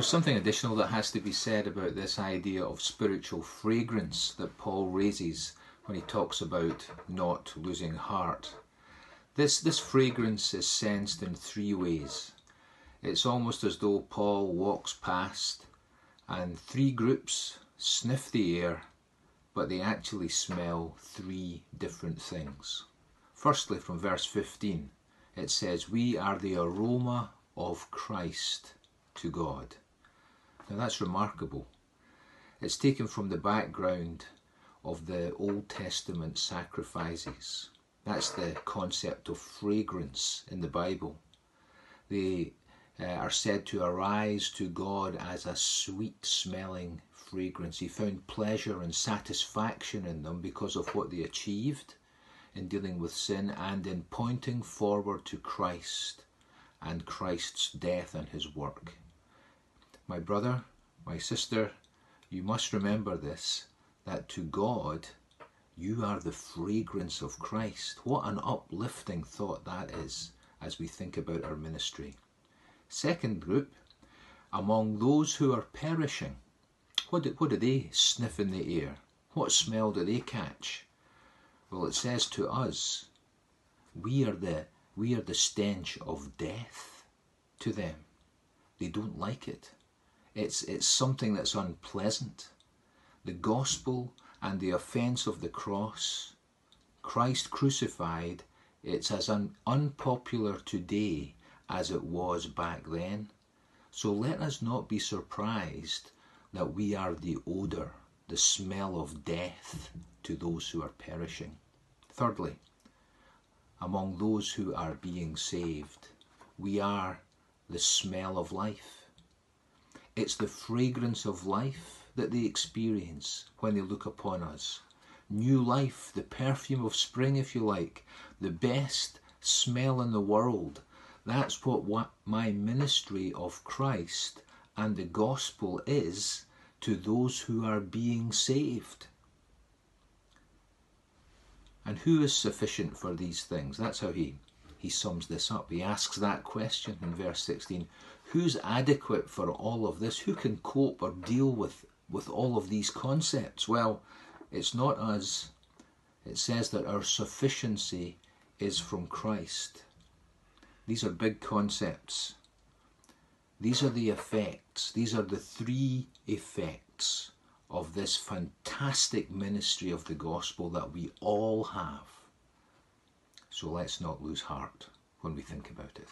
There's something additional that has to be said about this idea of spiritual fragrance that Paul raises when he talks about not losing heart. This, this fragrance is sensed in three ways. It's almost as though Paul walks past and three groups sniff the air, but they actually smell three different things. Firstly, from verse 15, it says, We are the aroma of Christ to God. Now that's remarkable. It's taken from the background of the Old Testament sacrifices. That's the concept of fragrance in the Bible. They uh, are said to arise to God as a sweet smelling fragrance. He found pleasure and satisfaction in them because of what they achieved in dealing with sin and in pointing forward to Christ and Christ's death and his work. My brother, my sister, you must remember this that to God you are the fragrance of Christ. What an uplifting thought that is as we think about our ministry. Second group, among those who are perishing. What do, what do they sniff in the air? What smell do they catch? Well, it says to us, we are the we are the stench of death to them. They don't like it. It's it's something that's unpleasant. The gospel and the offence of the cross, Christ crucified, it's as un, unpopular today as it was back then. So let us not be surprised that we are the odour, the smell of death to those who are perishing. Thirdly, among those who are being saved, we are the smell of life. It's the fragrance of life that they experience when they look upon us. New life, the perfume of spring, if you like, the best smell in the world that's what, what my ministry of Christ and the gospel is to those who are being saved. And who is sufficient for these things? That's how he, he sums this up. He asks that question in verse 16 Who's adequate for all of this? Who can cope or deal with, with all of these concepts? Well, it's not us. It says that our sufficiency is from Christ. These are big concepts. These are the effects, these are the three effects of this fantastic ministry of the gospel that we all have. So let's not lose heart when we think about it.